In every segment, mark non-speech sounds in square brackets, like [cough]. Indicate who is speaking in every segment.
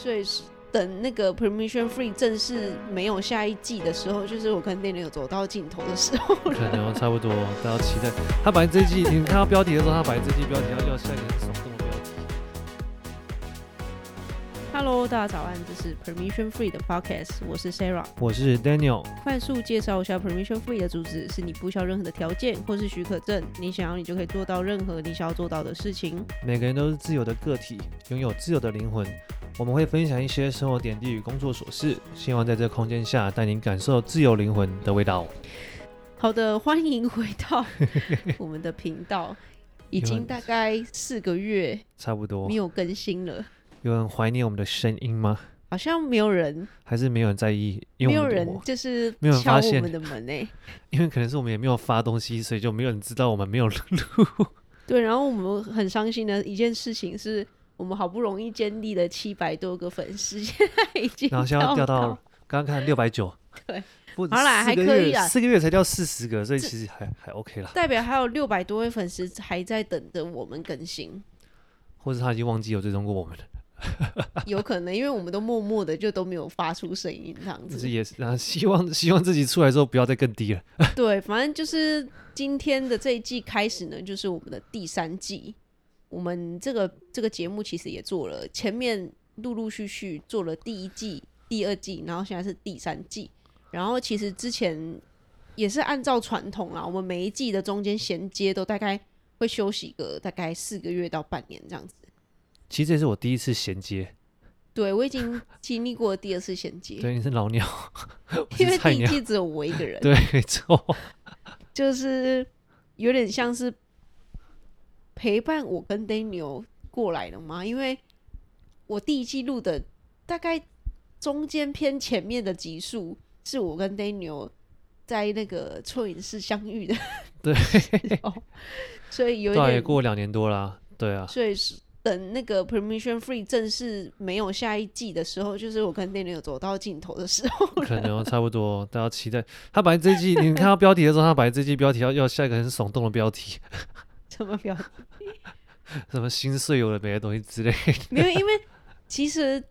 Speaker 1: 所以是等那个 Permission Free 正式没有下一季的时候，就是我跟 Daniel 走到尽头的时候。可
Speaker 2: 能差不多，大家期待。他本来这一季，你看到标题的时候，他本来这一季标题要叫下一个手动的标题。
Speaker 1: Hello，大家早安，这是 Permission Free 的 Podcast，我是 Sarah，
Speaker 2: 我是 Daniel。
Speaker 1: 快速介绍一下 Permission Free 的主旨：是你不需要任何的条件或是许可证，你想要你就可以做到任何你想要做到的事情。
Speaker 2: 每个人都是自由的个体，拥有自由的灵魂。我们会分享一些生活点滴与工作琐事，希望在这个空间下带您感受自由灵魂的味道。
Speaker 1: 好的，欢迎回到 [laughs] 我们的频道，已经大概四个月，
Speaker 2: 差不多没
Speaker 1: 有更新了。
Speaker 2: 有人怀念我们的声音吗？
Speaker 1: 好像没有人，
Speaker 2: 还是没有人在意，
Speaker 1: 没有人就是没有敲我们的门诶、欸。[laughs]
Speaker 2: 因为可能是我们也没有发东西，所以就没有人知道我们没有录。
Speaker 1: 对，然后我们很伤心的一件事情是。我们好不容易建立了七百多个粉丝，[laughs] 现在已经
Speaker 2: 然后现在掉到刚刚看六百九，[laughs]
Speaker 1: 对，好啦，还可以啊，
Speaker 2: 四个月才掉四十个，所以其实还还 OK 啦。
Speaker 1: 代表还有六百多位粉丝还在等着我们更新，
Speaker 2: 或者他已经忘记有追踪过我们了，[laughs]
Speaker 1: 有可能，因为我们都默默的就都没有发出声音这样子。
Speaker 2: 是也是，然后希望希望自己出来之后不要再更低了。
Speaker 1: 对，反正就是今天的这一季开始呢，就是我们的第三季。我们这个这个节目其实也做了，前面陆陆续续做了第一季、第二季，然后现在是第三季。然后其实之前也是按照传统啦，我们每一季的中间衔接都大概会休息个大概四个月到半年这样子。
Speaker 2: 其实这是我第一次衔接，
Speaker 1: 对，我已经经历过第二次衔接。
Speaker 2: 对，你是老鸟，
Speaker 1: 因为第一季只有我一个人。
Speaker 2: 对，没错，[laughs]
Speaker 1: 就是有点像是。陪伴我跟 Daniel 过来了吗？因为我第一季录的大概中间偏前面的集数，是我跟 Daniel 在那个错影室相遇的。[laughs]
Speaker 2: 对，
Speaker 1: 所以有点
Speaker 2: 也过两年多了，对啊。
Speaker 1: 所以等那个 Permission Free 正式没有下一季的时候，就是我跟 Daniel 走到尽头的时候。
Speaker 2: 可能差不多，大家期待。他本来这季，你看到标题的时候，他本来这季标题要要下一个很耸动的标题。
Speaker 1: 什么标题？[laughs]
Speaker 2: 什么心碎有的没的东西之类？
Speaker 1: 没有，因为其实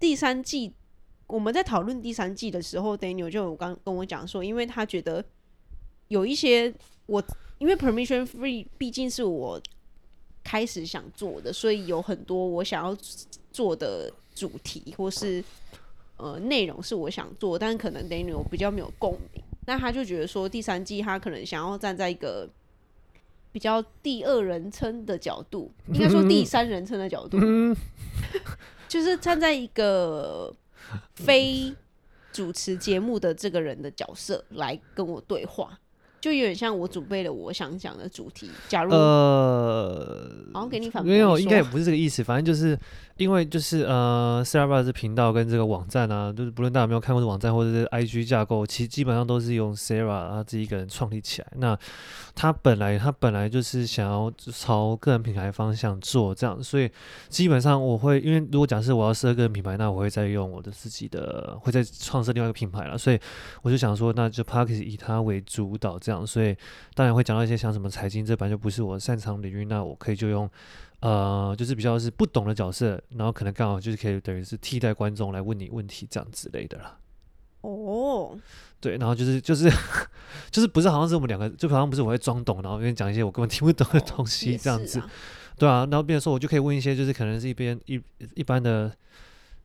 Speaker 1: 第三季我们在讨论第三季的时候，Daniel 就有刚跟我讲说，因为他觉得有一些我因为 Permission Free 毕竟是我开始想做的，所以有很多我想要做的主题或是呃内容是我想做，但是可能 Daniel 比较没有共鸣，那他就觉得说第三季他可能想要站在一个。比较第二人称的角度，应该说第三人称的角度，就是站在一个非主持节目的这个人的角色来跟我对话。就有点像我准备了我想讲的主题。假如呃，好像给你反
Speaker 2: 没有，应该也不是这个意思。反正就是因为就是呃，Sarah 这频道跟这个网站啊，就是不论大家有没有看过这网站或者是 IG 架构，其实基本上都是用 Sarah 他自己一个人创立起来。那他本来他本来就是想要朝个人品牌方向做这样，所以基本上我会因为如果假设我要设个人品牌，那我会再用我的自己的，会再创设另外一个品牌了。所以我就想说，那就 Podcast 以他为主导。这样，所以当然会讲到一些像什么财经，这本来就不是我擅长领域，那我可以就用，呃，就是比较是不懂的角色，然后可能刚好就是可以等于是替代观众来问你问题这样之类的啦。
Speaker 1: 哦，
Speaker 2: 对，然后就是就是就是不是好像是我们两个，就好像不是我会装懂，然后跟你讲一些我根本听不懂的东西这样子，对啊，然后变成说我就可以问一些就是可能是一边一一般的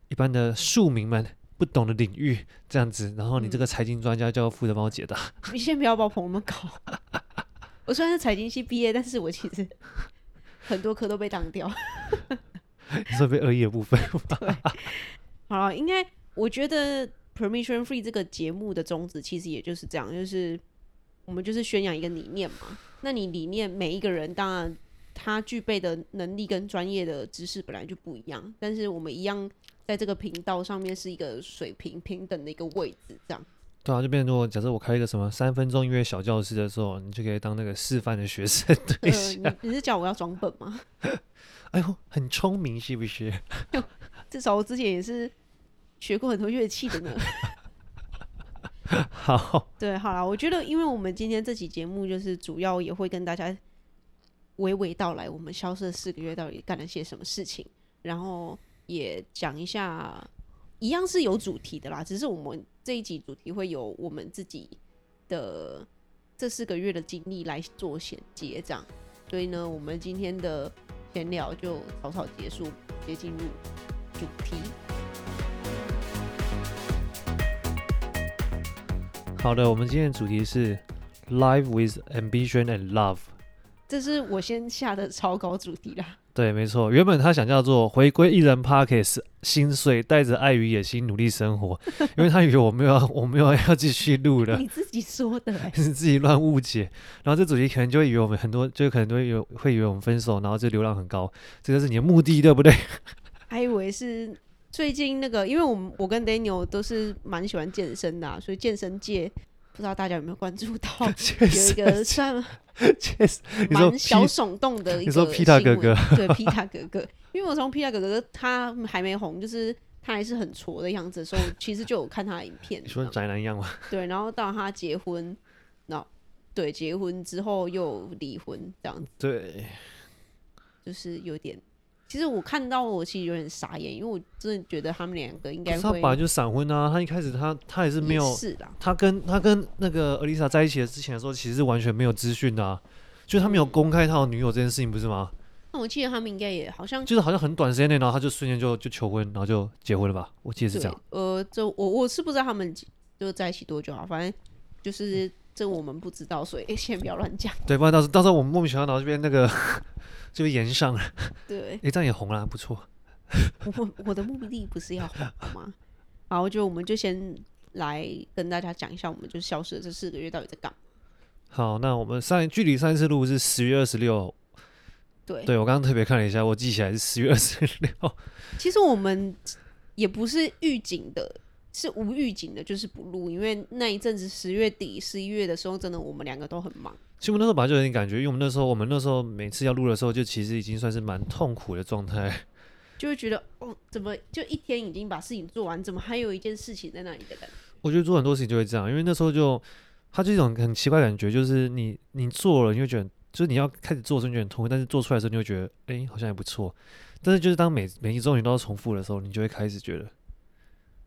Speaker 2: 一般的庶民们。不懂的领域这样子，然后你这个财经专家就要负责帮我解答。
Speaker 1: 你先不要把我捧那么高。[laughs] 我虽然是财经系毕业，但是我其实很多科都被挡掉。[laughs]
Speaker 2: 你说被恶意的部分。[laughs]
Speaker 1: 对。好，应该我觉得 Permission Free 这个节目的宗旨其实也就是这样，就是我们就是宣扬一个理念嘛。那你理念每一个人当然他具备的能力跟专业的知识本来就不一样，但是我们一样。在这个频道上面是一个水平平等的一个位置，这样。
Speaker 2: 对啊，就变成说，假设我开一个什么三分钟音乐小教室的时候，你就可以当那个示范的学生。[laughs] 对、
Speaker 1: 呃，你你是叫我要装笨吗？[laughs]
Speaker 2: 哎呦，很聪明是不是？[laughs]
Speaker 1: 至少我之前也是学过很多乐器的呢。
Speaker 2: 好，
Speaker 1: 对，好啦，我觉得，因为我们今天这期节目就是主要也会跟大家娓娓道来，我们消失的四个月到底干了些什么事情，然后。也讲一下，一样是有主题的啦，只是我们这一集主题会有我们自己的这四个月的经历来做衔接，这样。所以呢，我们今天的闲聊就草草结束，直接进入主题。
Speaker 2: 好的，我们今天的主题是 Life with Ambition and Love。
Speaker 1: 这是我先下的超高主题啦。
Speaker 2: 对，没错，原本他想叫做回归艺人 Parkes 心碎，带着爱与野心努力生活，[laughs] 因为他以为我没有，我没有要继续录了。[laughs]
Speaker 1: 你自己说的，[laughs]
Speaker 2: 是自己乱误解。然后这主题可能就会以为我们很多，就可能都会有会以为我们分手，然后就流量很高，这个是你的目的，对不对？
Speaker 1: 还以为是最近那个，因为我们我跟 Daniel 都是蛮喜欢健身的，啊，所以健身界。不知道大家有没有关注到，[laughs] 有一个算 [laughs] 蛮小耸动的一个新闻。你说皮塔哥哥，[laughs] 对皮塔哥哥，因为我从皮塔哥哥他还没红，就是他还是很挫的样子的时候，其实就有看他的影片。
Speaker 2: 你说宅男一样吗？
Speaker 1: 对，然后到他结婚，然后对结婚之后又离婚这样子。
Speaker 2: 对，
Speaker 1: 就是有点。其实我看到我其实有点傻眼，因为我真的觉得他们两个应该。
Speaker 2: 他本来就闪婚啊，他一开始他他也是没有。
Speaker 1: 是的。
Speaker 2: 他跟他跟那个 Elisa 在一起的之前的时候，其实是完全没有资讯的，啊，就他没有公开他的女友这件事情，不是吗？
Speaker 1: 那我记得他们应该也好像。
Speaker 2: 就是好像很短时间内，然后他就瞬间就就求婚，然后就结婚了吧？我记得是这样。
Speaker 1: 呃，就我我是不知道他们就在一起多久啊，反正就是这我们不知道，所以先不要乱讲。
Speaker 2: 对，不然到时到时候我们莫名其妙脑这边那个。就延上了，
Speaker 1: 对，
Speaker 2: 哎，这样也红了，不错。
Speaker 1: 我我的目的不是要红吗？好，我觉得我们就先来跟大家讲一下，我们就消失的这四个月到底在干嘛。
Speaker 2: 好，那我们上距离上一次录是十月二十六，
Speaker 1: 对，
Speaker 2: 对我刚刚特别看了一下，我记起来是十月二十六。
Speaker 1: 其实我们也不是预警的。是无预警的，就是不录，因为那一阵子十月底、十一月的时候，真的我们两个都很忙。
Speaker 2: 其实我们那时候本来就有点感觉，因为我们那时候，我们那时候每次要录的时候，就其实已经算是蛮痛苦的状态，[laughs]
Speaker 1: 就会觉得哦，怎么就一天已经把事情做完，怎么还有一件事情在那里的感觉？
Speaker 2: 我觉得做很多事情就会这样，因为那时候就，它就一种很奇怪的感觉，就是你你做了，你会觉得，就是你要开始做的时候你就很痛苦，但是做出来的时候你会觉得，哎、欸，好像也不错。但是就是当每每一周你都要重复的时候，你就会开始觉得。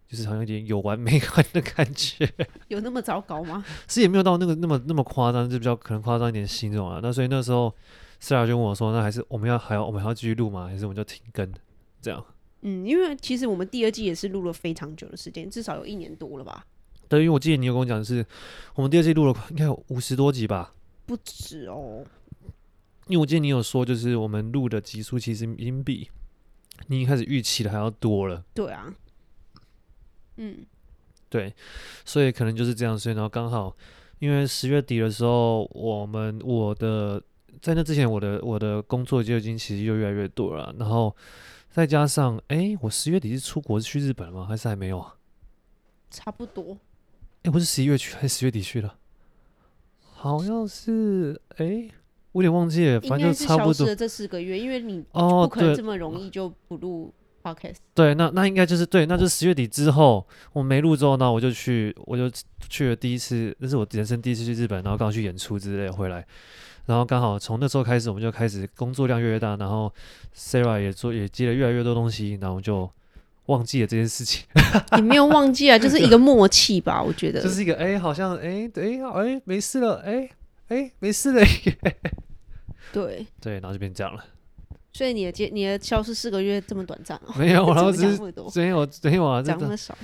Speaker 2: 就是好像有点有完没完的感觉，[laughs]
Speaker 1: 有那么糟糕吗？
Speaker 2: 是也没有到那个那么那么夸张，就比较可能夸张一点形容啊。那所以那时候，Sara 就问我说：“那还是我们要还要我们还要继续录吗？还是我们就停更？”这样。
Speaker 1: 嗯，因为其实我们第二季也是录了非常久的时间，至少有一年多了吧。
Speaker 2: 对，因为我记得你有跟我讲的是，我们第二季录了应该有五十多集吧？
Speaker 1: 不止哦。
Speaker 2: 因为我记得你有说，就是我们录的集数其实已经比你一开始预期的还要多了。
Speaker 1: 对啊。嗯，
Speaker 2: 对，所以可能就是这样，所以然后刚好，因为十月底的时候，我们我的在那之前，我的我的工作就已经其实就越来越多了，然后再加上，哎，我十月底是出国是去日本吗？还是还没有啊？
Speaker 1: 差不多。
Speaker 2: 哎，不是十一月去，还是十月底去的？好像是，哎，我有点忘记了，反正就差不多。
Speaker 1: 这四个月，因为你不可能这么容易就不录。
Speaker 2: 对，那那应该就是对，那就是十月底之后，我没录之后，呢我就去，我就去了第一次，那是我人生第一次去日本，然后刚好去演出之类回来，然后刚好从那时候开始，我们就开始工作量越来越大，然后 Sarah 也做也接了越来越多东西，然后就忘记了这件事情。[laughs]
Speaker 1: 你没有忘记啊，就是一个默契吧，我觉得。
Speaker 2: 就是一个哎，好像哎，对，哎，没事了，哎哎，没事了。[laughs]
Speaker 1: 对
Speaker 2: 对，然后就变这样了。
Speaker 1: 所以你的接你的消失四个月这么短暂哦？[laughs]
Speaker 2: 没有，[laughs] 然后只是没有没有啊，讲那么少。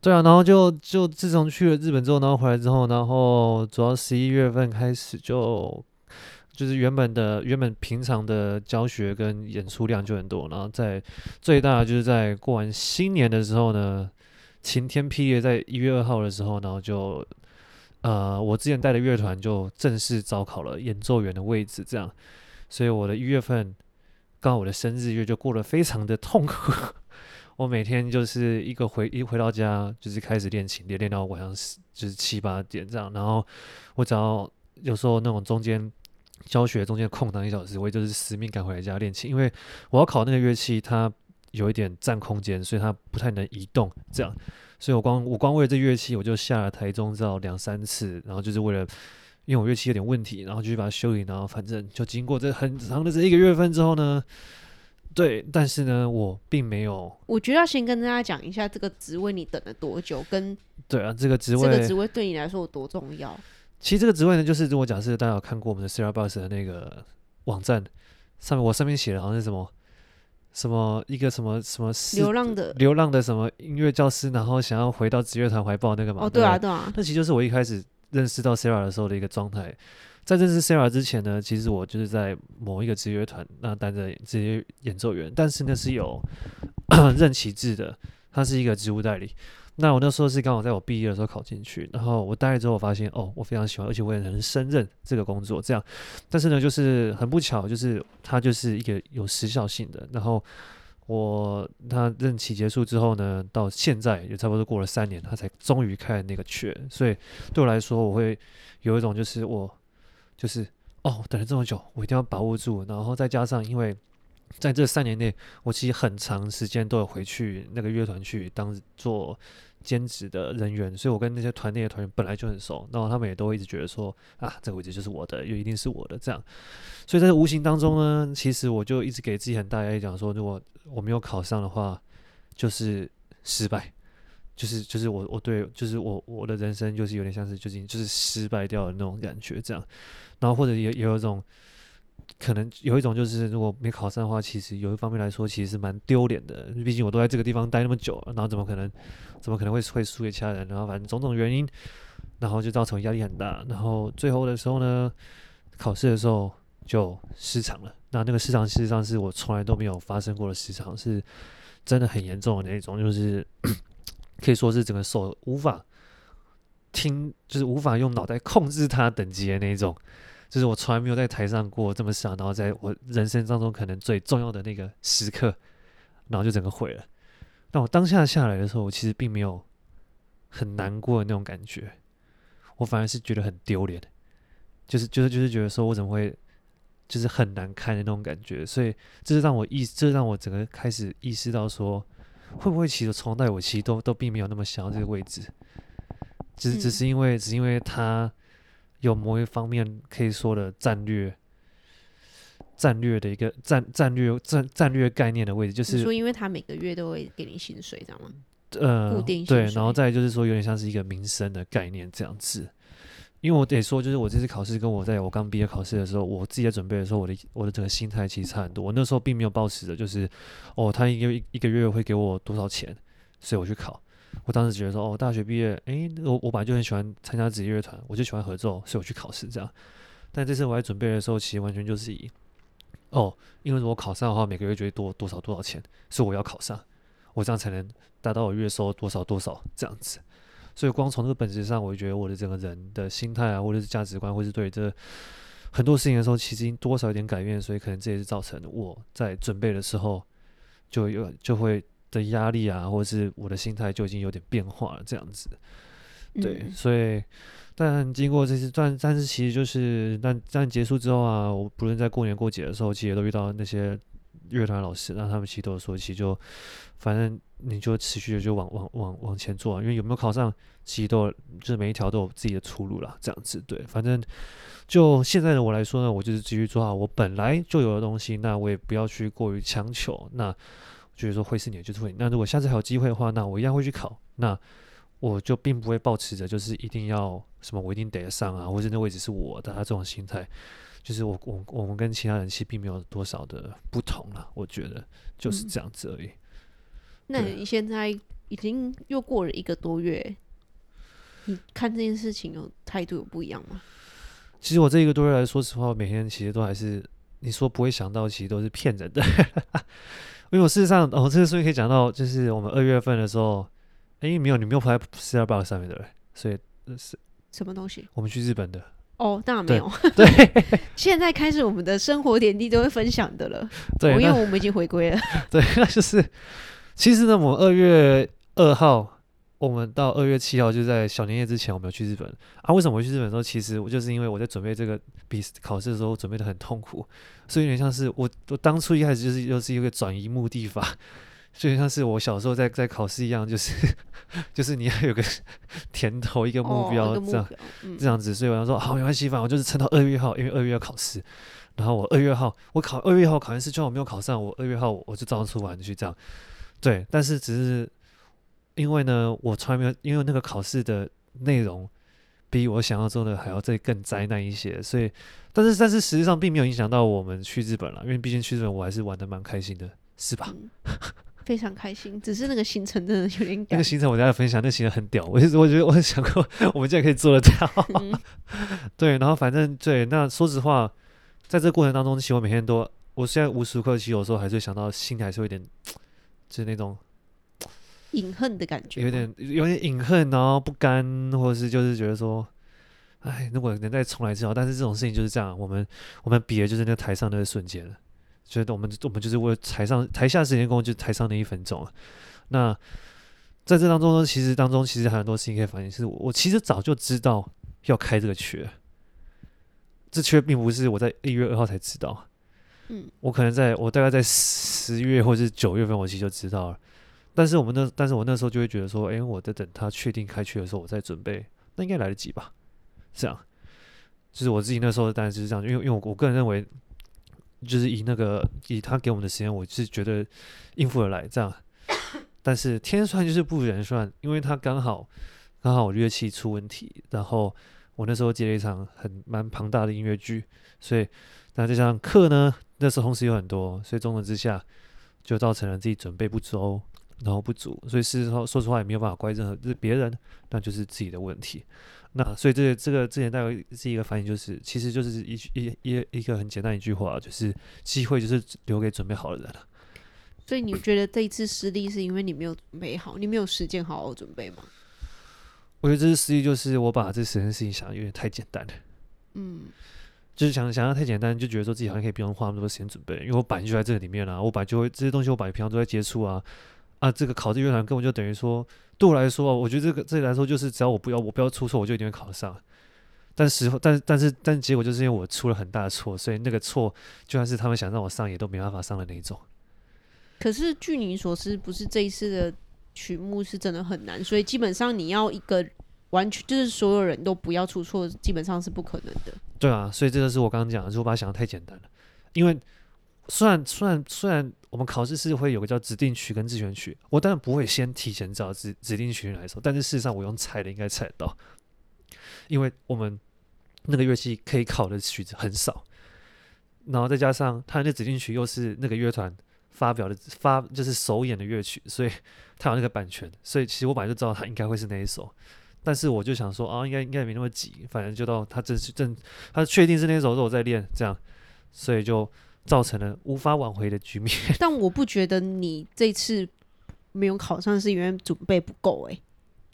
Speaker 2: 对啊，然后就就自从去了日本之后，然后回来之后，然后主要十一月份开始就就是原本的原本平常的教学跟演出量就很多，然后在最大就是在过完新年的时候呢，晴天霹雳，在一月二号的时候，然后就呃我之前带的乐团就正式招考了演奏员的位置，这样，所以我的一月份。刚好我的生日月就过得非常的痛苦，[laughs] 我每天就是一个回一回到家就是开始练琴，练练到晚上就是七八点这样，然后我只要有时候那种中间教学中间空档一小时，我也就是死命赶回来家练琴，因为我要考那个乐器，它有一点占空间，所以它不太能移动这样，所以我光我光为了这乐器，我就下了台中找两三次，然后就是为了。因为我乐器有点问题，然后就去把它修理，然后反正就经过这很长的这一个月份之后呢，对，但是呢，我并没有。
Speaker 1: 我觉得要先跟大家讲一下这个职位你等了多久，跟
Speaker 2: 对啊，这个职位
Speaker 1: 这个职位对你来说有多重要。
Speaker 2: 其实这个职位呢，就是如果假设大家有看过我们的 Sierra Bus 的那个网站上面，我上面写的好像是什么什么一个什么什么
Speaker 1: 流浪的
Speaker 2: 流浪的什么音乐教师，然后想要回到职业团怀抱那个嘛。
Speaker 1: 哦，对啊，对啊。
Speaker 2: 那其实就是我一开始认识到 Sierra 的时候的一个状态。在认识 Sierra 之前呢，其实我就是在某一个职业团那担任职业演奏员，但是那是有 [coughs] 任期制的，他是一个职务代理。那我那时候是刚好在我毕业的时候考进去，然后我待了之后，我发现哦，我非常喜欢，而且我也很胜任这个工作。这样，但是呢，就是很不巧，就是它就是一个有时效性的。然后我他任期结束之后呢，到现在也差不多过了三年，他才终于开了那个券。所以对我来说，我会有一种就是我。就是哦，等了这么久，我一定要把握住。然后再加上，因为在这三年内，我其实很长时间都有回去那个乐团去当做兼职的人员，所以我跟那些团内的团员本来就很熟。然后他们也都一直觉得说啊，这个位置就是我的，又一定是我的这样。所以在无形当中呢，其实我就一直给自己很大压力，讲说如果我没有考上的话，就是失败。就是就是我我对就是我我的人生就是有点像是就是就是失败掉的那种感觉这样，然后或者也也有一种可能有一种就是如果没考上的话，其实有一方面来说其实蛮丢脸的，毕竟我都在这个地方待那么久了，然后怎么可能怎么可能会会输给其他人？然后反正种种原因，然后就造成压力很大，然后最后的时候呢，考试的时候就失常了。那那个失常事实上是我从来都没有发生过的失常，是真的很严重的那种，就是。[coughs] 可以说是整个手无法听，就是无法用脑袋控制它等级的那一种，就是我从来没有在台上过这么想，然后在我人生当中可能最重要的那个时刻，然后就整个毁了。但我当下下来的时候，我其实并没有很难过的那种感觉，我反而是觉得很丢脸，就是就是就是觉得说我怎么会就是很难看的那种感觉，所以这是让我意，这是让我整个开始意识到说。会不会其实从头到尾其实都都并没有那么想要这个位置，只只是因为只是因为他有某一方面可以说的战略战略的一个战战略战战略概念的位置，就是
Speaker 1: 说因为他每个月都会给你薪水，知道吗？
Speaker 2: 呃，
Speaker 1: 固定薪
Speaker 2: 对，然后再就是说有点像是一个民生的概念这样子。因为我得说，就是我这次考试跟我在我刚毕业考试的时候，我自己在准备的时候，我的我的整个心态其实差很多。我那时候并没有抱持着就是，哦，他一个一个月会给我多少钱，所以我去考。我当时觉得说，哦，大学毕业，诶，我我本来就很喜欢参加职业乐团，我就喜欢合奏，所以我去考试这样。但这次我在准备的时候，其实完全就是以，哦，因为如果考上的话，每个月就会多多少多少钱，所以我要考上，我这样才能达到我月收多少多少这样子。所以光从这个本质上，我就觉得我的整个人的心态啊，或者是价值观，或是对这很多事情的时候，其实多少有点改变。所以可能这也是造成我在准备的时候就有就会的压力啊，或者是我的心态就已经有点变化了这样子。对，嗯、所以但经过这次，但但是其实就是但但结束之后啊，我不论在过年过节的时候，其实也都遇到那些乐团老师，那他们其实都有说，其实就反正。你就持续的就往往往往前做，因为有没有考上，其实都就是每一条都有自己的出路了。这样子对，反正就现在的我来说呢，我就是继续做好我本来就有的东西，那我也不要去过于强求。那就是说会是你的就是会，那如果下次还有机会的话，那我一样会去考。那我就并不会抱持着就是一定要什么我一定得上啊，或者那位置是我的，他这种心态，就是我我我们跟其他人其实并没有多少的不同了。我觉得就是这样子而已。嗯
Speaker 1: 那你现在已经又过了一个多月，你看这件事情有态度有不一样吗？
Speaker 2: 其实我这一个多月来说实话，我每天其实都还是你说不会想到，其实都是骗人的。因为我事实上，哦，这个所以可以讲到，就是我们二月份的时候，哎、欸，没有，你没有拍 Sierra 上面的，所以是什
Speaker 1: 么东西？
Speaker 2: 我们去日本的。
Speaker 1: 哦，当然没有。
Speaker 2: 对，[laughs]
Speaker 1: 现在开始我们的生活点滴都会分享的了。[laughs]
Speaker 2: 对，
Speaker 1: 因为我们已经回归了。[laughs]
Speaker 2: 对，那就是。其实呢，我们二月二号，我们到二月七号，就在小年夜之前，我们有去日本啊。为什么我去日本的时候，其实我就是因为我在准备这个笔考试的时候，准备的很痛苦，所以有点像是我我当初一开始就是又是一个转移目的法，就像是我小时候在在考试一样，就是 [laughs] 就是你要有个 [laughs] 甜头，一个目标，这样、哦、这样子。所以我想说，好，没关系，反正我就是撑到二月号，因为二月要考试。然后我二月号我考二月号考完试，就算我没有考上，我二月号我就照样出完去这样。对，但是只是因为呢，我从来没有因为那个考试的内容比我想象中的还要再更灾难一些，所以但是但是实际上并没有影响到我们去日本了，因为毕竟去日本我还是玩的蛮开心的，是吧？
Speaker 1: 嗯非常开心，只是那个行程真的有点赶。[laughs]
Speaker 2: 那个行程我等下分享，那个行程很屌。我我觉得我很想过，我们竟然可以做得到。[laughs] 嗯、[laughs] 对，然后反正对，那说实话，在这个过程当中，其实我每天都，我现在无时无刻其实有时候还是会想到，心里还是会有点，就是那种
Speaker 1: 隐恨的感觉，
Speaker 2: 有点有点隐恨，然后不甘，或者是就是觉得说，哎，如果能再重来就好。但是这种事情就是这样，我们我们比的就是那个台上那个瞬间了。觉得我们我们就是为了台上台下时间工，就台上那一分钟。那在这当中呢，其实当中其实很多事情可以反映。是我，我其实早就知道要开这个缺，这缺并不是我在一月二号才知道。嗯，我可能在我大概在十月或者是九月份，我其实就知道了。但是我们那，但是我那时候就会觉得说，哎，我在等他确定开去的时候，我再准备，那应该来得及吧？这样，就是我自己那时候当然就是这样，因为因为我我个人认为。就是以那个以他给我们的时间，我是觉得应付得来这样。[coughs] 但是天算就是不如人算，因为他刚好刚好我乐器出问题，然后我那时候接了一场很蛮庞大的音乐剧，所以那这场课呢，那时候同时有很多，所以综合之下就造成了自己准备不周，然后不足，所以事实上说实话也没有办法怪任何就是别人，那就是自己的问题。那所以这个这个之前大概是一个反应，就是其实就是一一一一个很简单一句话，就是机会就是留给准备好的人了。
Speaker 1: 所以你觉得这一次失利是因为你没有准备好，你没有时间好好准备吗？
Speaker 2: 我觉得这次失利就是我把这十件事情想的有点太简单了。嗯，就是想想要太简单，就觉得说自己好像可以不用花那么多时间准备，因为我本来就在这个里面啊，我本来就会这些东西，我本来平常都在接触啊。啊，这个考这乐团根本就等于说，对我来说，我觉得这个这个来说就是只要我不要我不要出错，我就一定会考上。但时候但但是但结果就是因为我出了很大的错，所以那个错就算是他们想让我上，也都没办法上的那一种。
Speaker 1: 可是据你所知，不是这一次的曲目是真的很难，所以基本上你要一个完全就是所有人都不要出错，基本上是不可能的。
Speaker 2: 对啊，所以这个是我刚刚讲的，就是我把它想的太简单了，因为。虽然虽然虽然我们考试是会有个叫指定曲跟自选曲，我当然不会先提前找指指定曲来说，但是事实上我用猜的应该猜得到，因为我们那个乐器可以考的曲子很少，然后再加上他那指定曲又是那个乐团发表的发就是首演的乐曲，所以他有那个版权，所以其实我本来就知道他应该会是那一首，但是我就想说啊，应该应该没那么急，反正就到他正式正他确定是那首，我在练这样，所以就。造成了无法挽回的局面。[laughs]
Speaker 1: 但我不觉得你这次没有考上是因为准备不够诶，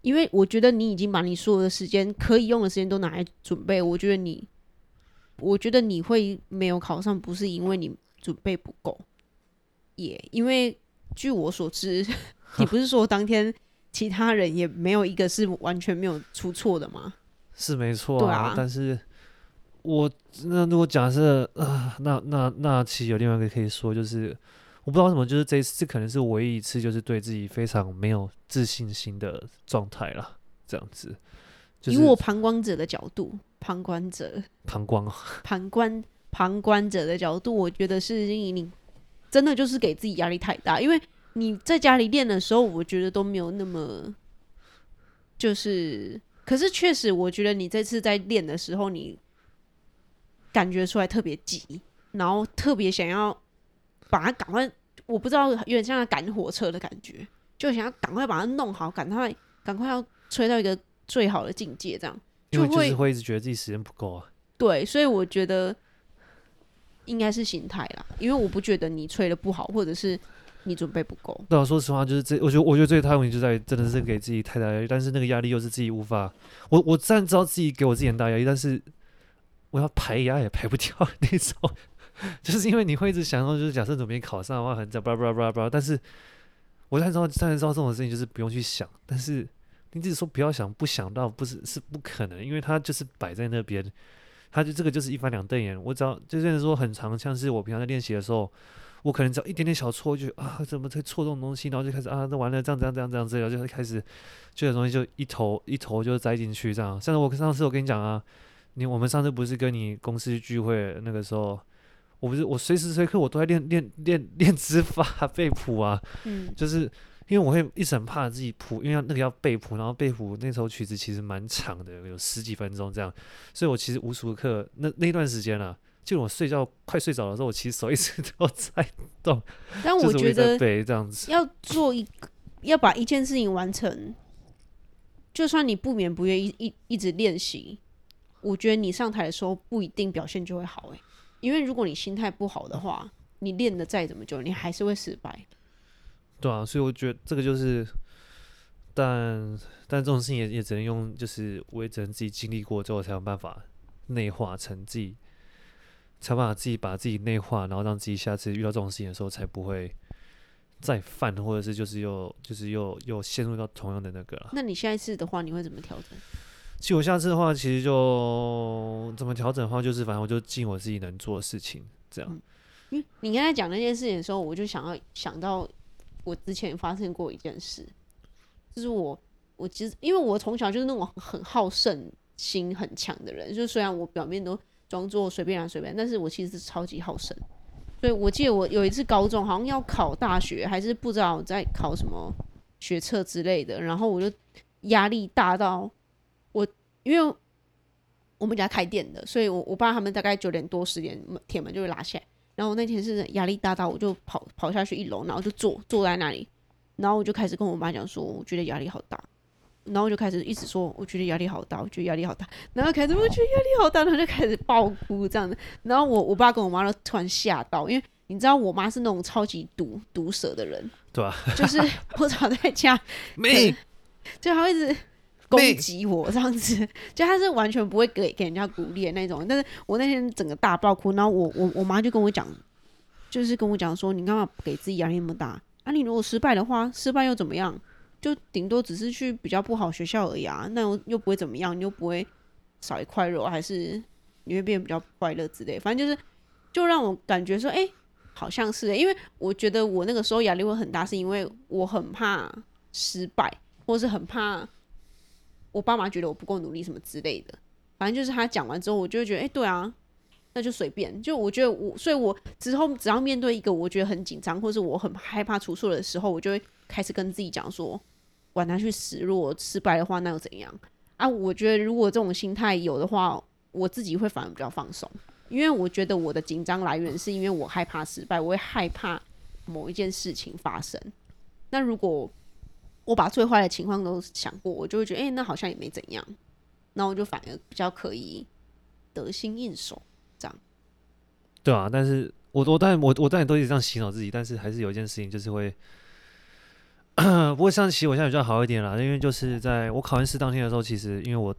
Speaker 1: 因为我觉得你已经把你所有的时间可以用的时间都拿来准备。我觉得你，我觉得你会没有考上，不是因为你准备不够，也、yeah, 因为据我所知，你不是说当天其他人也没有一个是完全没有出错的吗？
Speaker 2: 是没错啊，啊但是。我那如果假设啊，那那那其实有另外一个可以说，就是我不知道为什么，就是这一次这可能是唯一一次，就是对自己非常没有自信心的状态了。这样子，就是、
Speaker 1: 以我旁观者的角度，旁观者
Speaker 2: 旁观
Speaker 1: 旁观旁观者的角度，我觉得是你真的就是给自己压力太大，因为你在家里练的时候，我觉得都没有那么就是，可是确实，我觉得你这次在练的时候，你。感觉出来特别急，然后特别想要把它赶快，我不知道有点像赶火车的感觉，就想要赶快把它弄好，赶快赶快要吹到一个最好的境界，这样就会
Speaker 2: 就是会一直觉得自己时间不够啊。
Speaker 1: 对，所以我觉得应该是心态啦，因为我不觉得你吹的不好，或者是你准备不够。
Speaker 2: 对啊，说实话，就是这，我觉得我觉得最大问题就在于真的是给自己太大压力，但是那个压力又是自己无法，我我虽然知道自己给我自己很大压力，但是。我要排压也排不掉那种，[laughs] 就是因为你会一直想说，就是假设准备考上的话，很在巴拉巴拉巴拉巴拉，但是我才知道，才知道这种事情就是不用去想，但是你自己说不要想，不想到不是是不可能，因为它就是摆在那边，它就这个就是一翻两瞪眼。我只要就是说很长，像是我平常在练习的时候，我可能只要一点点小错，就啊怎么会错这种东西，然后就开始啊那完了这样这样这样这样子，然后就开始这个东西就一头一头就栽进去这样。像是我上次我跟你讲啊。你我们上次不是跟你公司聚会那个时候，我不是我随时随刻我都在练练练练指法 [laughs] 背谱啊，
Speaker 1: 嗯，
Speaker 2: 就是因为我会一直很怕自己谱，因为那个要背谱，然后背谱那首曲子其实蛮长的，有十几分钟这样，所以我其实无时无刻那那段时间啊，就我睡觉快睡着的时候，我其实手一直都在动。
Speaker 1: 但我觉得
Speaker 2: 背这样子
Speaker 1: 要做一要把一件事情完成，就算你不眠不夜一一一直练习，我觉得你上台的时候不一定表现就会好诶、欸。因为如果你心态不好的话，你练的再怎么久，你还是会失败。
Speaker 2: 对啊，所以我觉得这个就是，但但这种事情也也只能用，就是我也只能自己经历过之后才有办法内化成自己，才办法自己把自己内化，然后让自己下次遇到这种事情的时候才不会再犯，或者是就是又就是又又陷入到同样的那个。
Speaker 1: 那你下一次的话，你会怎么调整？
Speaker 2: 其实我下次的话，其实就怎么调整的话，就是反正我就尽我自己能做的事情，这样。
Speaker 1: 嗯，你刚才讲那件事情的时候，我就想要想到我之前发生过一件事，就是我我其实因为我从小就是那种很好胜心很强的人，就虽然我表面都装作随便啊随便，但是我其实是超级好胜。所以我记得我有一次高中好像要考大学，还是不知道在考什么学测之类的，然后我就压力大到。因为我们家开店的，所以我我爸他们大概九点多十点铁门就会拉起来。然后那天是压力大到，我就跑跑下去一楼，然后就坐坐在那里，然后我就开始跟我妈讲说，我觉得压力好大。然后我就开始一直说，我觉得压力好大，我觉得压力好大。然后开始我觉得压力好大，然后就开始爆哭这样子。然后我我爸跟我妈都突然吓到，因为你知道我妈是那种超级毒毒舌的人，
Speaker 2: 对啊，
Speaker 1: 就是 [laughs] 我早在家没，就她会一直。攻击我这样子，[laughs] 就他是完全不会给给人家鼓励的那种。但是我那天整个大爆哭，然后我我我妈就跟我讲，就是跟我讲说，你干嘛给自己压力那么大？啊，你如果失败的话，失败又怎么样？就顶多只是去比较不好学校而已啊，那又又不会怎么样，你又不会少一块肉，还是你会变得比较快乐之类。反正就是，就让我感觉说，哎、欸，好像是、欸，因为我觉得我那个时候压力会很大，是因为我很怕失败，或是很怕。我爸妈觉得我不够努力什么之类的，反正就是他讲完之后，我就会觉得，哎、对啊，那就随便。就我觉得我，所以我之后只要面对一个我觉得很紧张，或是我很害怕出错的时候，我就会开始跟自己讲说，管他去死，如果失败的话，那又怎样啊？我觉得如果这种心态有的话，我自己会反而比较放松，因为我觉得我的紧张来源是因为我害怕失败，我会害怕某一件事情发生。那如果我把最坏的情况都想过，我就会觉得，哎、欸，那好像也没怎样，那我就反而比较可以得心应手，这样。
Speaker 2: 对啊，但是我我当然我我当然都一直这样洗脑自己，但是还是有一件事情就是会，[coughs] 不过像其实我现在比较好一点啦，因为就是在我考完试当天的时候，其实因为我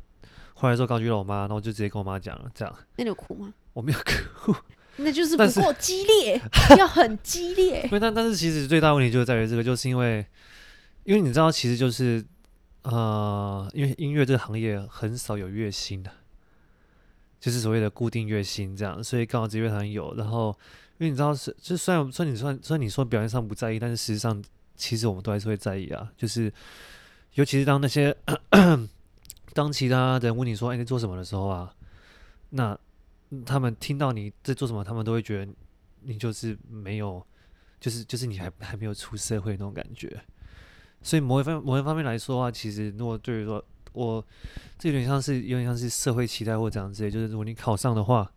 Speaker 2: 后来之后告诉了我妈，然后我就直接跟我妈讲了，这样。
Speaker 1: 那你有哭吗？
Speaker 2: 我没有哭，[laughs]
Speaker 1: 那就是不够激烈，[laughs] 要很激烈。[laughs]
Speaker 2: 对，但但是其实最大问题就是在于这个，就是因为。因为你知道，其实就是，呃，因为音乐这个行业很少有月薪的，就是所谓的固定月薪这样，所以刚好这乐团有。然后，因为你知道是，就虽然虽然你说虽然你说表面上不在意，但是实际上其实我们都还是会在意啊。就是，尤其是当那些 [coughs] 当其他人问你说“哎，你做什么”的时候啊，那他们听到你在做什么，他们都会觉得你就是没有，就是就是你还还没有出社会那种感觉。所以某一方某一方面来说的话，其实如果对于说我这有点像是有点像是社会期待或怎样之类，就是如果你考上的话，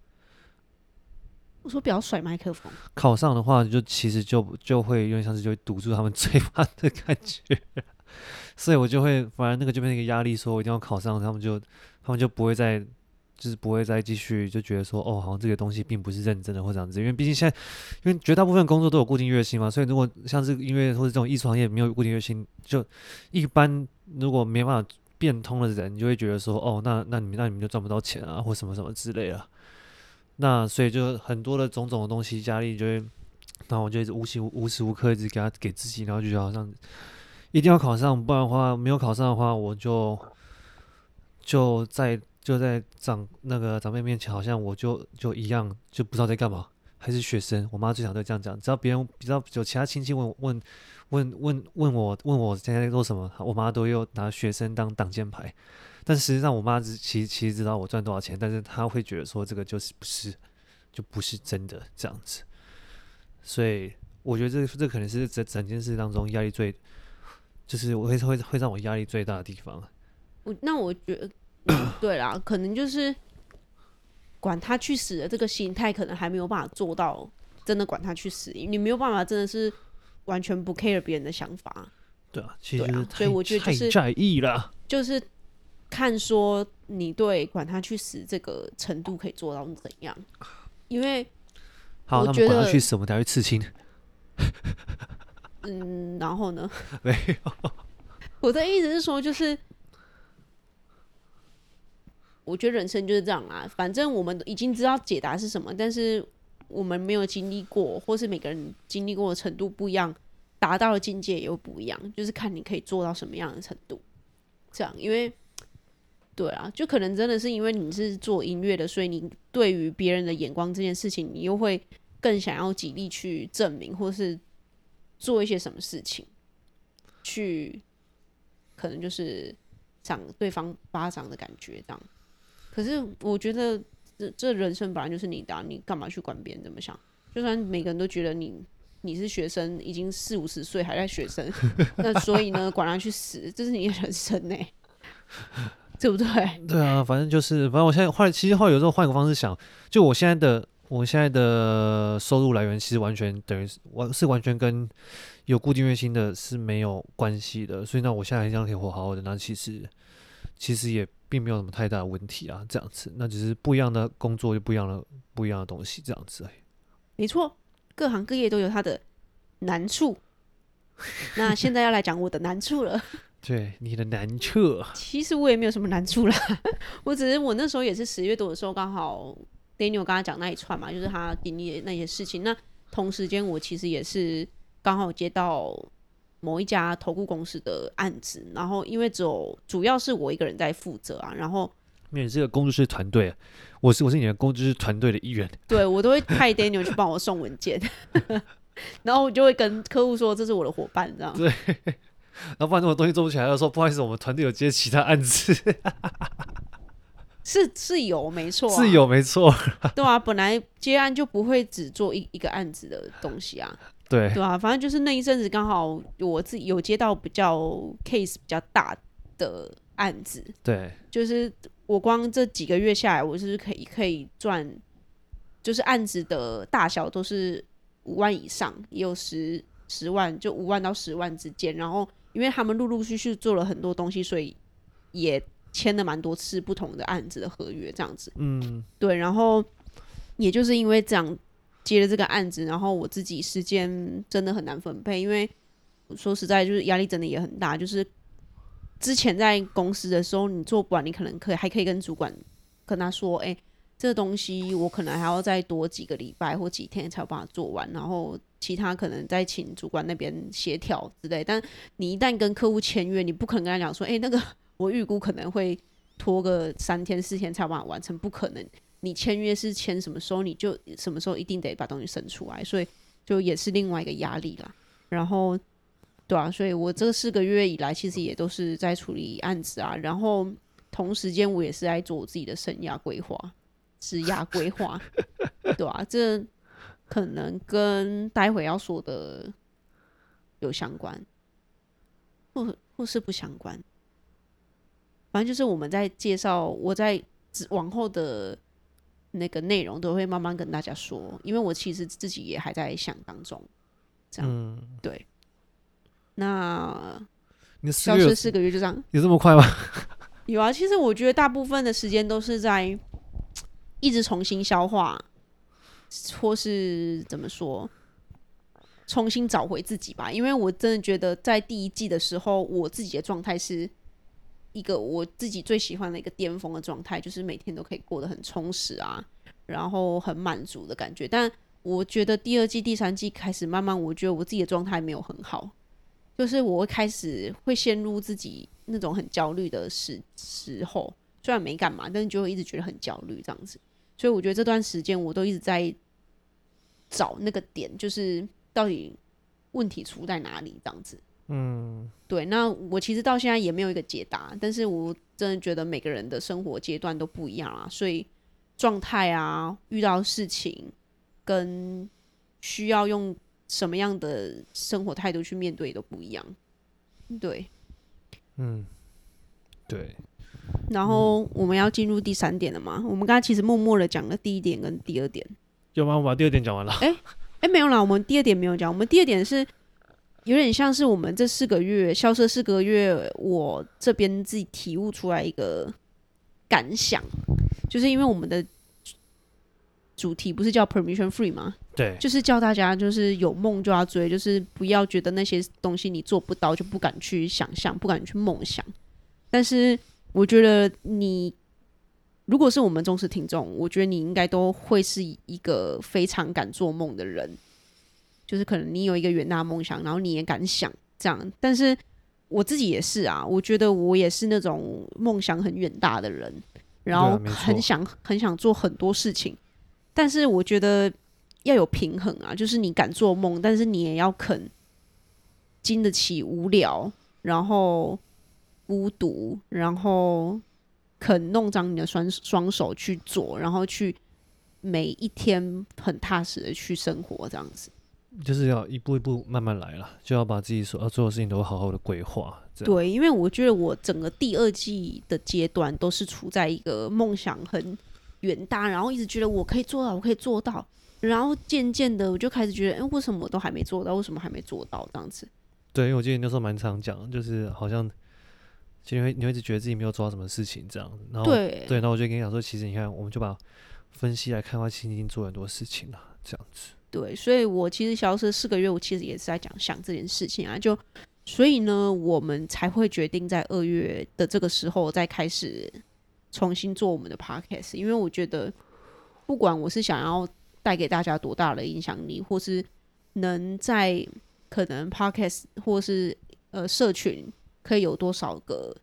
Speaker 1: 我说不要甩麦克风。考
Speaker 2: 上的话，就其实就就会有点像是就会堵住他们 [laughs] 嘴巴的感觉，[laughs] 所以我就会反而那个就变成一个压力，说我一定要考上，他们就他们就不会再。就是不会再继续就觉得说哦，好像这个东西并不是认真的或这样子，因为毕竟现在，因为绝大部分工作都有固定月薪嘛，所以如果像是音乐或者这种艺术行业没有固定月薪，就一般如果没办法变通的人，你就会觉得说哦，那那你们那你们就赚不到钱啊，或什么什么之类的。那所以就很多的种种的东西压力就会，然后我就一直无时无时无刻一直给他给自己，然后就觉得好像一定要考上，不然的话没有考上的话，我就就在。就在长那个长辈面前，好像我就就一样，就不知道在干嘛，还是学生。我妈最常都这样讲，只要别人比较有其他亲戚问问问问问我问我现在在做什么，我妈都又拿学生当挡箭牌。但实际上，我妈其实其实知道我赚多少钱，但是她会觉得说这个就是不是，就不是真的这样子。所以我觉得这这可能是整整件事当中压力最，就是我会会会让我压力最大的地方。
Speaker 1: 我那我觉得，嗯、对啦，可能就是管他去死的这个心态，可能还没有办法做到真的管他去死。你没有办法真的是完全不 care 别人的想法。
Speaker 2: 对啊，其实
Speaker 1: 所以我觉得就是
Speaker 2: 太在意了，
Speaker 1: 就是看说你对管他去死这个程度可以做到怎样。因为
Speaker 2: 好，我觉得管他去死，我们等下去刺青。
Speaker 1: 嗯，然后呢？[laughs]
Speaker 2: 没有。
Speaker 1: 我的意思是说，就是我觉得人生就是这样啊。反正我们已经知道解答是什么，但是我们没有经历过，或是每个人经历过的程度不一样，达到的境界也又不一样。就是看你可以做到什么样的程度。这样，因为对啊，就可能真的是因为你是做音乐的，所以你对于别人的眼光这件事情，你又会更想要极力去证明，或是做一些什么事情去。可能就是赏对方巴掌的感觉这样，可是我觉得这这人生本来就是你的，你干嘛去管别人怎么想？就算每个人都觉得你你是学生，已经四五十岁还在学生，[laughs] 那所以呢，管他去死，这是你的人生呢，[laughs] 对不对？[laughs]
Speaker 2: 对啊，反正就是，反正我现在换，其实后有时候换个方式想，就我现在的我现在的收入来源，其实完全等于是完是完全跟。有固定月薪的是没有关系的，所以那我现在这样可以活好好的，那其实其实也并没有什么太大的问题啊，这样子，那只是不一样的工作，就不一样的不一样的东西，这样子。
Speaker 1: 没错，各行各业都有它的难处。[laughs] 那现在要来讲我的难处了。
Speaker 2: 对，你的难处。
Speaker 1: 其实我也没有什么难处啦，我只是我那时候也是十月多的时候，刚好 Daniel 刚刚讲那一串嘛，就是他经历的那些事情。那同时间我其实也是。刚好接到某一家投顾公司的案子，然后因为只有主要是我一个人在负责啊，然后
Speaker 2: 因为你是个工作室团队，我是我是你的工作室团队的一员，
Speaker 1: 对，我都会派 Daniel 去帮我送文件，[laughs] 然后我就会跟客户说，这是我的伙伴，这样。
Speaker 2: 对，然后不然这种东西做不起来，就说不好意思，我们团队有接其他案子，
Speaker 1: 是是有没错、啊，
Speaker 2: 是有没错，[laughs]
Speaker 1: 对啊，本来接案就不会只做一一个案子的东西啊。
Speaker 2: 对
Speaker 1: 对啊，反正就是那一阵子刚好我自己有接到比较 case 比较大的案子，
Speaker 2: 对，
Speaker 1: 就是我光这几个月下来，我是可以可以赚，就是案子的大小都是五万以上，也有十十万，就五万到十万之间。然后因为他们陆陆续续做了很多东西，所以也签了蛮多次不同的案子的合约，这样子。
Speaker 2: 嗯，
Speaker 1: 对，然后也就是因为这样。接了这个案子，然后我自己时间真的很难分配，因为说实在就是压力真的也很大。就是之前在公司的时候，你做不完，你可能可以还可以跟主管跟他说：“哎，这个东西我可能还要再多几个礼拜或几天才有办法做完。”然后其他可能再请主管那边协调之类。但你一旦跟客户签约，你不可能跟他讲说：“哎，那个 [laughs] 我预估可能会拖个三天四天才有办法完成，不可能。”你签约是签什么时候，你就什么时候一定得把东西生出来，所以就也是另外一个压力啦。然后，对啊，所以我这四个月以来，其实也都是在处理案子啊。然后同时间，我也是在做我自己的生涯规划、职涯规划，[laughs] 对啊，这可能跟待会要说的有相关，或或是不相关。反正就是我们在介绍，我在往后的。那个内容都会慢慢跟大家说，因为我其实自己也还在想当中，这样、嗯、对。那
Speaker 2: 你
Speaker 1: 消失四个月就这样，
Speaker 2: 有这么快吗？[laughs]
Speaker 1: 有啊，其实我觉得大部分的时间都是在一直重新消化，或是怎么说，重新找回自己吧。因为我真的觉得在第一季的时候，我自己的状态是。一个我自己最喜欢的一个巅峰的状态，就是每天都可以过得很充实啊，然后很满足的感觉。但我觉得第二季、第三季开始慢慢，我觉得我自己的状态没有很好，就是我会开始会陷入自己那种很焦虑的时时候，虽然没干嘛，但是就会一直觉得很焦虑这样子。所以我觉得这段时间我都一直在找那个点，就是到底问题出在哪里这样子。
Speaker 2: 嗯，
Speaker 1: 对，那我其实到现在也没有一个解答，但是我真的觉得每个人的生活阶段都不一样啊，所以状态啊，遇到事情跟需要用什么样的生活态度去面对都不一样。对，
Speaker 2: 嗯，对。
Speaker 1: 然后我们要进入第三点了吗？我们刚才其实默默的讲了第一点跟第二点。
Speaker 2: 有吗？我把第二点讲完了。
Speaker 1: 哎哎，没有啦，我们第二点没有讲。我们第二点是有点像是我们这四个月消失四个月，我这边自己体悟出来一个感想，就是因为我们的主题不是叫 permission free 吗？
Speaker 2: 对，
Speaker 1: 就是叫大家就是有梦就要追，就是不要觉得那些东西你做不到就不敢去想象，不敢去梦想。但是我觉得你如果是我们忠实听众，我觉得你应该都会是一个非常敢做梦的人。就是可能你有一个远大梦想，然后你也敢想这样。但是我自己也是啊，我觉得我也是那种梦想很远大的人，然后很想很想做很多事情。但是我觉得要有平衡啊，就是你敢做梦，但是你也要肯经得起无聊，然后孤独，然后肯弄脏你的双双手去做，然后去每一天很踏实的去生活，这样子。
Speaker 2: 就是要一步一步慢慢来了，就要把自己所要做的事情都好好的规划。
Speaker 1: 对，因为我觉得我整个第二季的阶段都是处在一个梦想很远大，然后一直觉得我可以做到，我可以做到，然后渐渐的我就开始觉得，哎、欸，为什么我都还没做到？为什么还没做到？这样子。
Speaker 2: 对，因为我记得你那时候蛮常讲，就是好像，就会你会一直觉得自己没有做到什么事情这样。然后对，对，然后我就跟你讲说，其实你看，我们就把分析来看的话，其实已经做很多事情了，这样子。
Speaker 1: 对，所以我其实消失四个月，我其实也是在讲想这件事情啊。就所以呢，我们才会决定在二月的这个时候再开始重新做我们的 podcast。因为我觉得，不管我是想要带给大家多大的影响力，或是能在可能 podcast 或是呃社群可以有多少个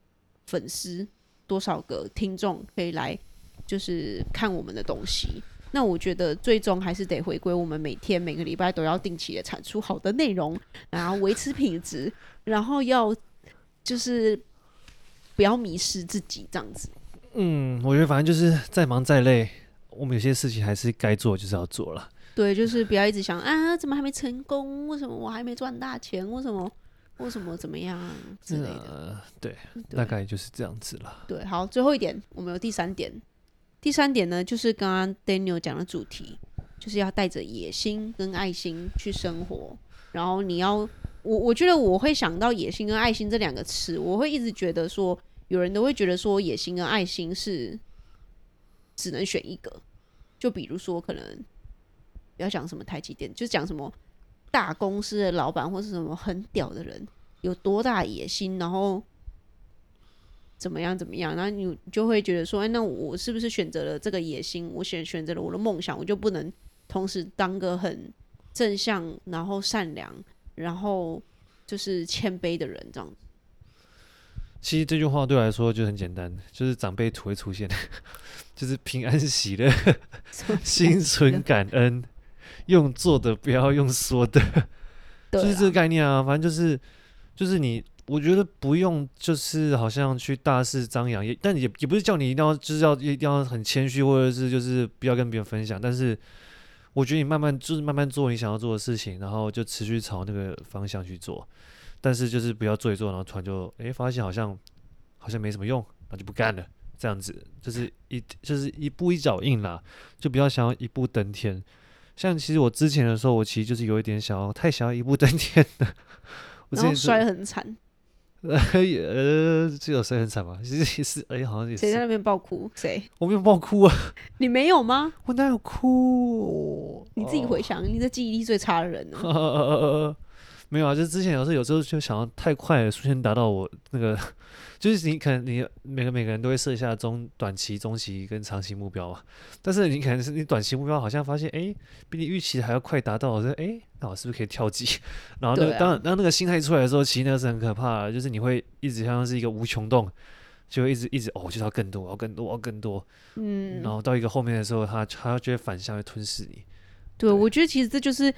Speaker 1: 粉丝、多少个听众可以来就是看我们的东西。那我觉得最终还是得回归我们每天每个礼拜都要定期的产出好的内容，然后维持品质，然后要就是不要迷失自己这样子。
Speaker 2: 嗯，我觉得反正就是再忙再累，我们有些事情还是该做就是要做了。
Speaker 1: 对，就是不要一直想啊，怎么还没成功？为什么我还没赚大钱？为什么？为什么怎么样之类的？
Speaker 2: 呃，对，大概就是这样子了。
Speaker 1: 对，好，最后一点，我们有第三点。第三点呢，就是刚刚 Daniel 讲的主题，就是要带着野心跟爱心去生活。然后你要，我我觉得我会想到野心跟爱心这两个词，我会一直觉得说，有人都会觉得说野心跟爱心是只能选一个。就比如说，可能不要讲什么台积电，就讲什么大公司的老板或是什么很屌的人，有多大野心，然后。怎么样？怎么样？然后你就会觉得说，哎，那我是不是选择了这个野心？我选选择了我的梦想，我就不能同时当个很正向、然后善良、然后就是谦卑的人这样子。
Speaker 2: 其实这句话对我来说就很简单，就是长辈图会出现，[laughs] 就是平安喜乐，心存感恩，用做的不要用说的，就是这个概念啊。反正就是就是你。我觉得不用，就是好像去大肆张扬，也但也也不是叫你一定要，就是要一定要很谦虚，或者是就是不要跟别人分享。但是我觉得你慢慢就是慢慢做你想要做的事情，然后就持续朝那个方向去做。但是就是不要做一做，然后突然就诶发现好像好像没什么用，那就不干了。这样子就是一就是一步一脚印啦，就不要想要一步登天。像其实我之前的时候，我其实就是有一点想要太想要一步登天的，[laughs]
Speaker 1: 然后摔很惨。
Speaker 2: 呃，这有谁很惨吗？[laughs] 其实也是，哎，好像也是。谁
Speaker 1: 在那边爆哭？谁？
Speaker 2: 我没有爆哭啊。
Speaker 1: 你没有吗？
Speaker 2: 我哪有哭？
Speaker 1: 你自己回想，你的记忆力最差的人呢？[laughs]
Speaker 2: 没有啊，就是之前有时候有时候就想要太快的瞬间达到我那个。就是你可能你每个每个人都会设下中短期、中期跟长期目标嘛，但是你可能是你短期目标好像发现哎，比你预期还要快达到，我说哎，那我是不是可以跳级？然后那个、啊、当当那个心态出来的时候，其实那个是很可怕的，就是你会一直像是一个无穷洞，就会一直一直哦，就要更多，我要更多，我要更多，嗯，然后到一个后面的时候，他他就会反向会吞噬你。
Speaker 1: 对，对我觉得其实这就是。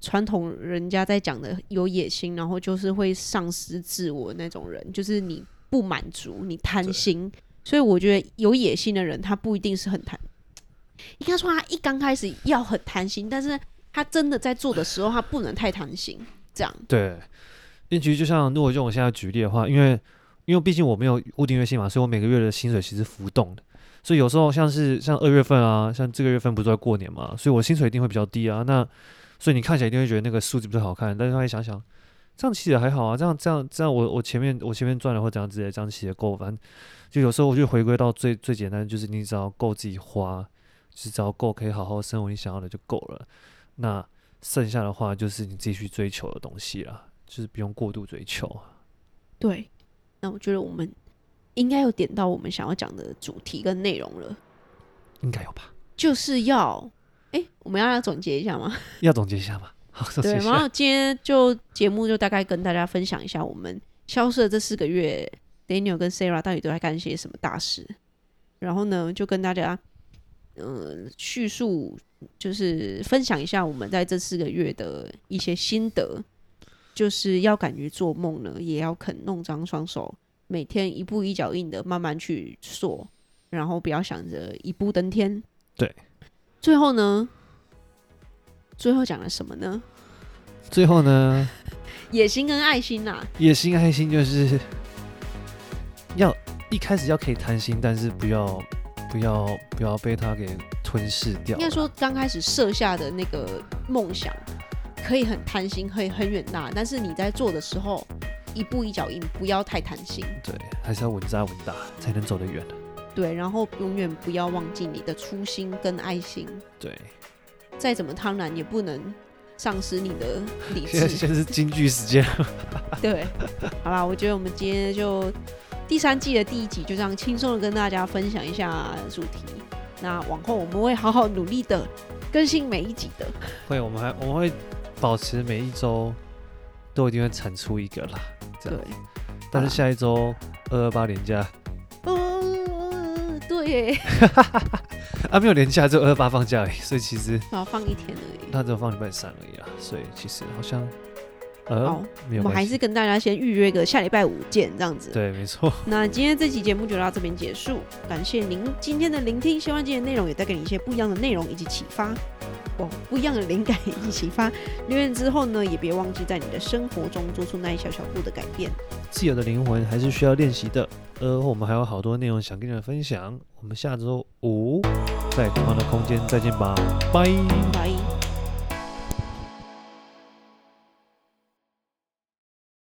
Speaker 1: 传统人家在讲的有野心，然后就是会丧失自我那种人，就是你不满足，你贪心。所以我觉得有野心的人，他不一定是很贪，应该说他一刚开始要很贪心，但是他真的在做的时候，他不能太贪心。这样
Speaker 2: 对，因为其实就像如果用我现在举例的话，因为因为毕竟我没有固定月薪嘛，所以我每个月的薪水其实浮动的，所以有时候像是像二月份啊，像这个月份不是在过年嘛，所以我薪水一定会比较低啊。那所以你看起来一定会觉得那个数字不是好看，但是后来想想，这样其实还好啊，这样这样这样我我前面我前面赚了或怎样之类，这样其实够，反正就有时候我就回归到最最简单，就是你只要够自己花，就是只要够可以好好生活，你想要的就够了。那剩下的话就是你自己去追求的东西了，就是不用过度追求。
Speaker 1: 对，那我觉得我们应该有点到我们想要讲的主题跟内容了，
Speaker 2: 应该有吧？
Speaker 1: 就是要，哎、欸，我们要来总结一下吗？
Speaker 2: 要总结一下吗？好，
Speaker 1: 对，然后今天就节目就大概跟大家分享一下我们消失的这四个月，Daniel 跟 Sarah 到底都在干些什么大事，然后呢，就跟大家嗯叙述。就是分享一下我们在这四个月的一些心得，就是要敢于做梦呢，也要肯弄脏双手，每天一步一脚印的慢慢去做，然后不要想着一步登天。
Speaker 2: 对，
Speaker 1: 最后呢，最后讲了什么呢？
Speaker 2: 最后呢，
Speaker 1: 野心跟爱心呐、啊，
Speaker 2: 野心爱心就是要一开始要可以贪心，但是不要。不要不要被他给吞噬掉。应该说，刚开始设下的那个梦想，可以很贪心，可以很远大，但是你在做的时候，一步一脚印，不要太贪心。对，还是要稳扎稳打，才能走得远。对，然后永远不要忘记你的初心跟爱心。对，再怎么贪婪，也不能丧失你的理智。现 [laughs] 在现在是京剧时间。[laughs] 对，好啦，我觉得我们今天就。第三季的第一集就这样轻松的跟大家分享一下主题。那往后我们会好好努力的更新每一集的。会，我们还我们会保持每一周都一定会产出一个啦。这样。对。但是下一周二二八连假。嗯，对。[laughs] 啊，没有年假，只有二八放假而已，所以其实。要放一天而已。那只有放礼拜三而已啦，所以其实好像。呃、好，我们还是跟大家先预约个下礼拜五见，这样子。对，没错。[laughs] 那今天这期节目就到这边结束，感谢您今天的聆听，希望今天的内容也带给你一些不一样的内容以及启发，哦，不一样的灵感以及启发。[laughs] 留言之后呢，也别忘记在你的生活中做出那一小小步的改变。自由的灵魂还是需要练习的，呃我们还有好多内容想跟你们分享。我们下周五在同样的空间再见吧，拜拜。